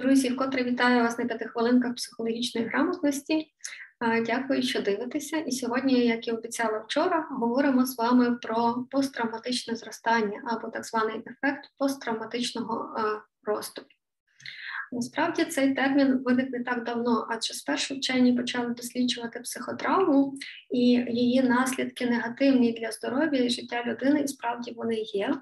Друзі, вкотре вітаю вас на п'яти хвилинках психологічної грамотності. Дякую, що дивитеся. І сьогодні, як і обіцяла вчора, говоримо з вами про посттравматичне зростання або так званий ефект посттравматичного росту. Насправді цей термін виник не так давно, адже спершу вчені почали досліджувати психотравму і її наслідки негативні для здоров'я і життя людини, і справді вони є.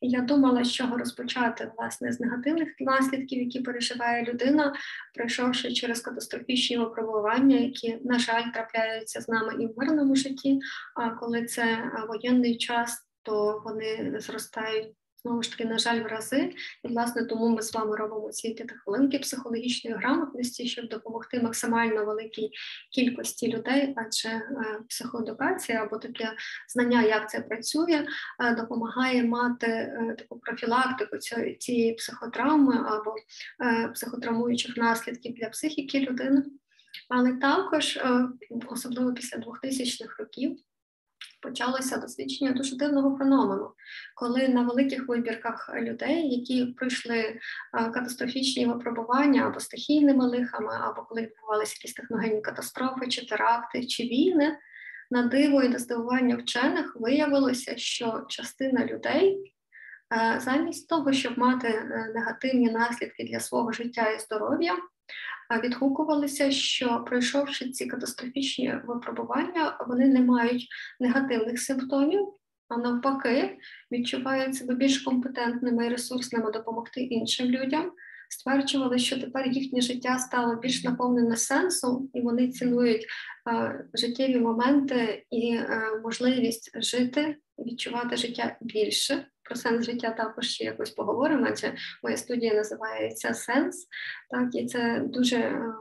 І я думала, з чого розпочати власне з негативних наслідків, які переживає людина, пройшовши через катастрофічні випробування, які, на жаль, трапляються з нами і в мирному житті. А коли це воєнний час, то вони зростають знову ж таки, на жаль, в рази. І, власне, тому ми з вами робимо ці та хвилинки психологічної грамотності, щоб допомогти максимально великій кількості людей, адже е, психоедукація або таке знання, як це працює, е, допомагає мати е, таку профілактику цієї психотравми або психотравмуючих наслідків для психіки людини. Але також, особливо після 2000-х років, почалося дослідження дуже дивного феномену, коли на великих вибірках людей, які пройшли катастрофічні випробування або стихійними лихами, або коли відбувалися якісь техногенні катастрофи, чи теракти, чи війни, на диво і до здивування вчених виявилося, що частина людей. Замість того, щоб мати е, негативні наслідки для свого життя і здоров'я, відгукувалися, що пройшовши ці катастрофічні випробування, вони не мають негативних симптомів, а навпаки, відчувають себе більш компетентними і ресурсними допомогти іншим людям. Стверджували, що тепер їхнє життя стало більш наповнене сенсом, і вони цінують е, життєві моменти і е, можливість жити, відчувати життя більше. Про сенс життя також ще якось поговоримо, адже моя студія називається Сенс, так і це дуже е,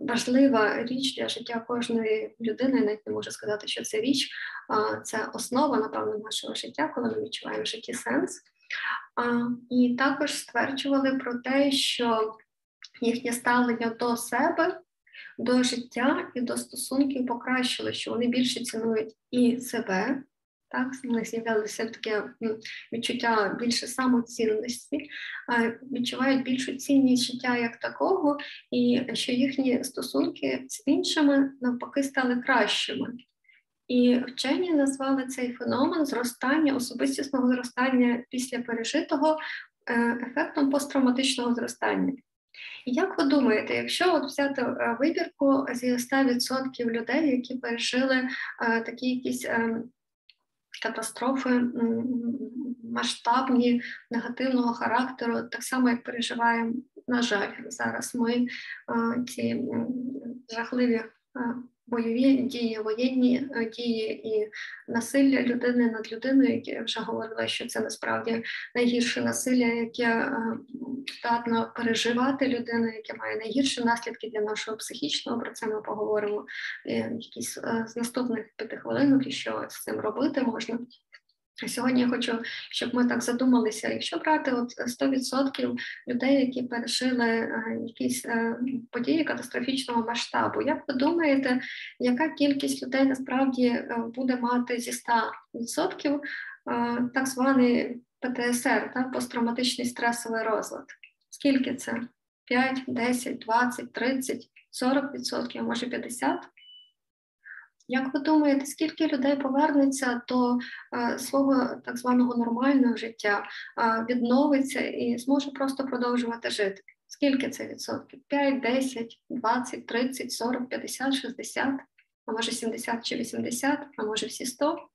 важлива річ для життя кожної людини. Навіть не можу сказати, що це річ, це основа, напевно, нашого життя, коли ми відчуваємо в житті сенс. І також стверджували про те, що їхнє ставлення до себе. До життя і до стосунків покращили, що вони більше цінують і себе, так, у них з'явилося таке відчуття більше самоцінності, відчувають більшу цінність життя як такого, і що їхні стосунки з іншими навпаки стали кращими. І вчені назвали цей феномен зростання, особистісного зростання після пережитого е, ефектом посттравматичного зростання. І як ви думаєте, якщо от взяти е, вибірку зі 100% людей, які пережили е, такі якісь катастрофи масштабні негативного характеру, так само як переживаємо, на жаль, зараз ми ці жахливі бойові дії, воєнні е, дії і насилля людини над людиною, яке я вже говорила, що це насправді найгірше насилля, яке е, здатно переживати людина, яке має найгірші наслідки для нашого психічного. Про це ми поговоримо е, якісь з наступних п'яти хвилинок, і що з цим робити можна. Сьогодні я хочу, щоб ми так задумалися, якщо брати от 100% людей, які пережили е, якісь е, події катастрофічного масштабу, як ви думаєте, яка кількість людей насправді е, буде мати зі 100% так званий ПТСР, так, посттравматичний стресовий розлад? Скільки це? 5, 10, 20, 30, 40%, може 50%? Як ви думаєте, скільки людей повернеться до е, свого так званого нормального життя, е, відновиться і зможе просто продовжувати жити? Скільки це відсотків? 5, 10, 20, 30, 40, 50, 60, а може 70 чи 80, а може всі 100?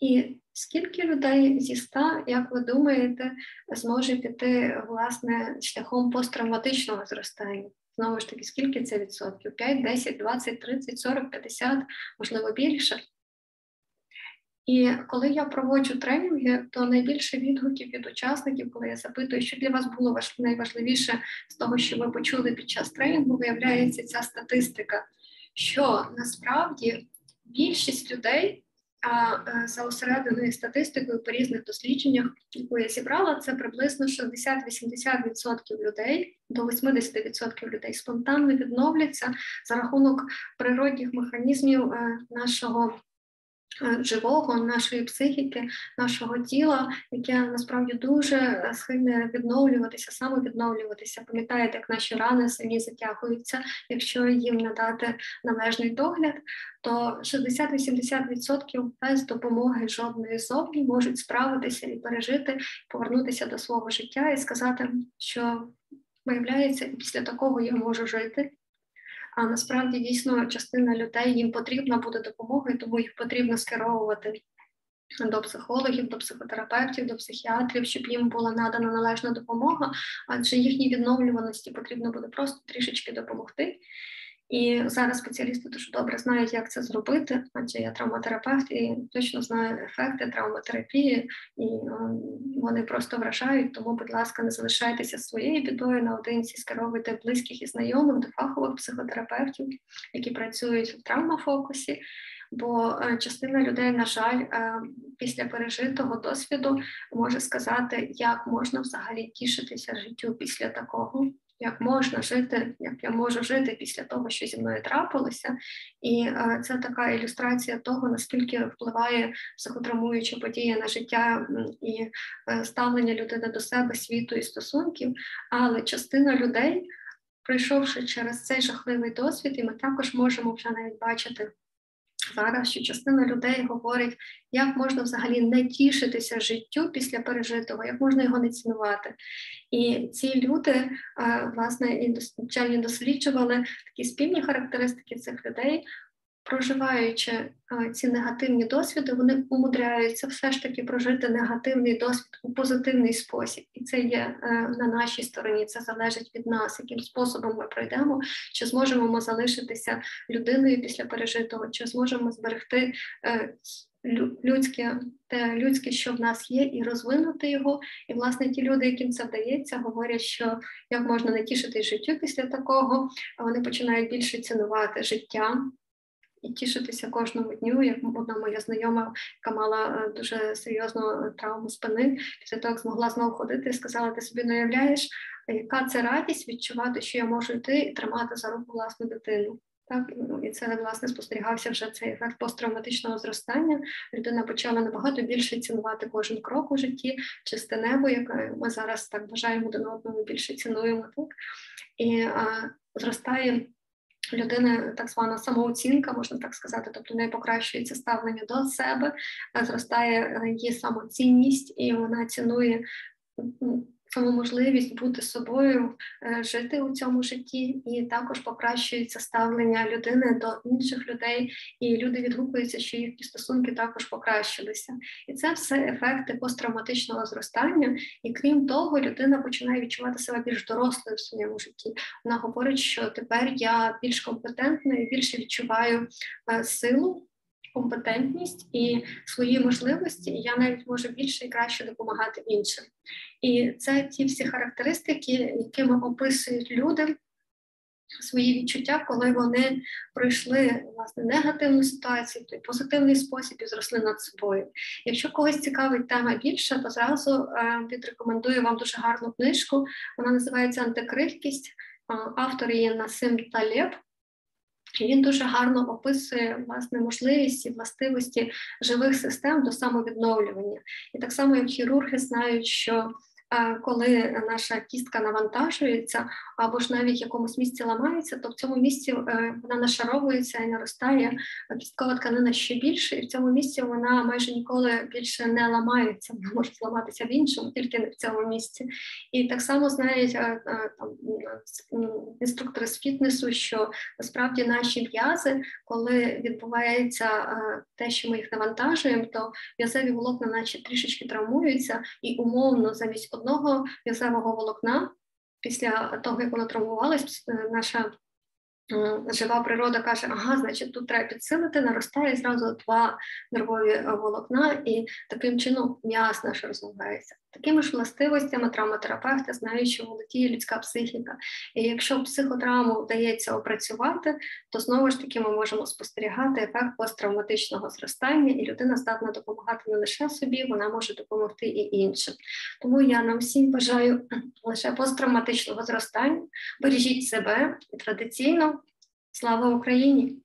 І скільки людей зі 100, як ви думаєте, зможе піти власне шляхом посттравматичного зростання? Знову ж таки, скільки це відсотків? 5, 10, 20, 30, 40, 50, можливо, більше. І коли я проводжу тренінги, то найбільше відгуків від учасників, коли я запитую, що для вас було найважливіше з того, що ви почули під час тренінгу, виявляється ця статистика, що насправді більшість людей а е, за осерединою статистикою по різних дослідженнях, яку я зібрала, це приблизно 60-80% людей до 80% людей спонтанно відновляться за рахунок природних механізмів е, нашого живого, нашої психіки, нашого тіла, яке насправді дуже е, схильне відновлюватися, самовідновлюватися. Пам'ятаєте, як наші рани самі затягуються, якщо їм надати належний догляд, то 60-80% без допомоги жодної зовні можуть справитися і пережити, повернутися до свого життя і сказати, що виявляється, після такого я можу жити. А насправді дійсно частина людей їм потрібна буде допомога, і тому їх потрібно скеровувати до психологів, до психотерапевтів, до психіатрів, щоб їм була надана належна допомога, адже їхній відновлюваності потрібно буде просто трішечки допомогти. І зараз спеціалісти дуже добре знають, як це зробити, адже я травматерапевт і точно знаю ефекти травматерапії, і вони просто вражають. Тому, будь ласка, не залишайтеся своєю бідою наодинці, скеровуйте близьких і знайомих до фахових психотерапевтів, які працюють в травмафокусі. Бо е, частина людей, на жаль, е, після пережитого досвіду може сказати, як можна взагалі тішитися життю після такого як можна жити, як я можу жити після того, що зі мною трапилося, і е, це така ілюстрація того, наскільки впливає психотравмуюча подія на життя і е, ставлення людини до себе, світу і стосунків. Але частина людей, пройшовши через цей жахливий досвід, і ми також можемо вже навіть бачити зараз, що частина людей говорить, як можна взагалі не тішитися життю після пережитого, як можна його не цінувати. І ці люди, власне, і досліджували такі спільні характеристики цих людей, проживаючи е, ці негативні досвіди, вони умудряються все ж таки прожити негативний досвід у позитивний спосіб, і це є е, на нашій стороні. Це залежить від нас, яким способом ми пройдемо, чи зможемо ми залишитися людиною після пережитого, чи зможемо зберегти. Е, людське, те людське, що в нас є, і розвинути його. І, власне, ті люди, яким це вдається, говорять, що як можна не тішити життю після такого, вони починають більше цінувати життя, і тішитися кожному дню. Як одна моя знайома, яка мала е, дуже серйозну травму спини, після того як змогла знову ходити, сказала: ти собі не уявляєш, яка це радість відчувати, що я можу йти і тримати за руку власну дитину. Так, ну, і це власне спостерігався вже цей ефект посттравматичного зростання. Людина почала набагато більше цінувати кожен крок у житті, чисте небо, яке ми зараз так бажаємо один одному більше цінуємо так і а, зростає людини так звана самооцінка, можна так сказати, тобто не покращується ставлення до себе, зростає її самоцінність, і вона цінує саму можливість бути собою, е, жити у цьому житті, і також покращується ставлення людини до інших людей, і люди відгукуються, що їхні стосунки також покращилися. І це все ефекти посттравматичного зростання. І крім того, людина починає відчувати себе більш дорослою в своєму житті. Вона говорить, що тепер я більш компетентна і більше відчуваю е, силу компетентність і свої можливості, і я навіть можу більше і краще допомагати іншим. І це ті всі характеристики, якими описують люди. Свої відчуття, коли вони пройшли власне негативну ситуацію, той позитивний спосіб і зросли над собою. Якщо когось цікавить тема більше, то зразу е, відрекомендую вам дуже гарну книжку. Вона називається Антикрихкість, автор її Насим Талєб. Він дуже гарно описує власне можливість і властивості живих систем до самовідновлювання. І так само, як хірурги знають, що коли наша кістка навантажується, або ж навіть в якомусь місці ламається, то в цьому місці е, вона нашаровується і наростає кісткова тканина ще більше, і в цьому місці вона майже ніколи більше не ламається, вона може зламатися в іншому, тільки не в цьому місці. І так само знають е, е, там інструктори з фітнесу, що насправді наші в'язи, коли відбувається те, що ми їх навантажуємо, то в'язеві волокна, наче трішечки травмуються, і умовно замість одного в'язевого волокна після того, як воно травмувалось, наша жива природа каже, ага, значить, тут треба підсилити, наростає зразу два нервові е, волокна, і таким чином м'яз наш розвивається. Такими ж властивостями травматерапевти знають, що володіє людська психіка. І якщо психотравму вдається опрацювати, то знову ж таки ми можемо спостерігати ефект посттравматичного зростання, і людина здатна допомагати не лише собі, вона може допомогти і іншим. Тому я нам всім бажаю лише посттравматичного зростання. Бережіть себе і традиційно. Слава Україні!